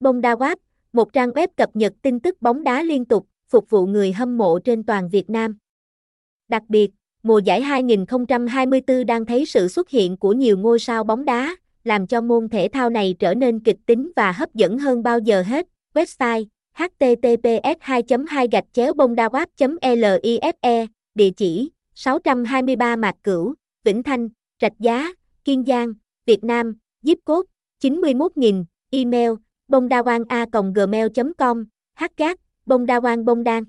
Bông Đa Wap, một trang web cập nhật tin tức bóng đá liên tục, phục vụ người hâm mộ trên toàn Việt Nam. Đặc biệt, mùa giải 2024 đang thấy sự xuất hiện của nhiều ngôi sao bóng đá, làm cho môn thể thao này trở nên kịch tính và hấp dẫn hơn bao giờ hết. Website https 2 2 gạch chéo life địa chỉ 623 Mạc Cửu, Vĩnh Thanh, Trạch Giá, Kiên Giang, Việt Nam, zip code 91.000, email bongdawan a gmail com hgác bongdawan bongdan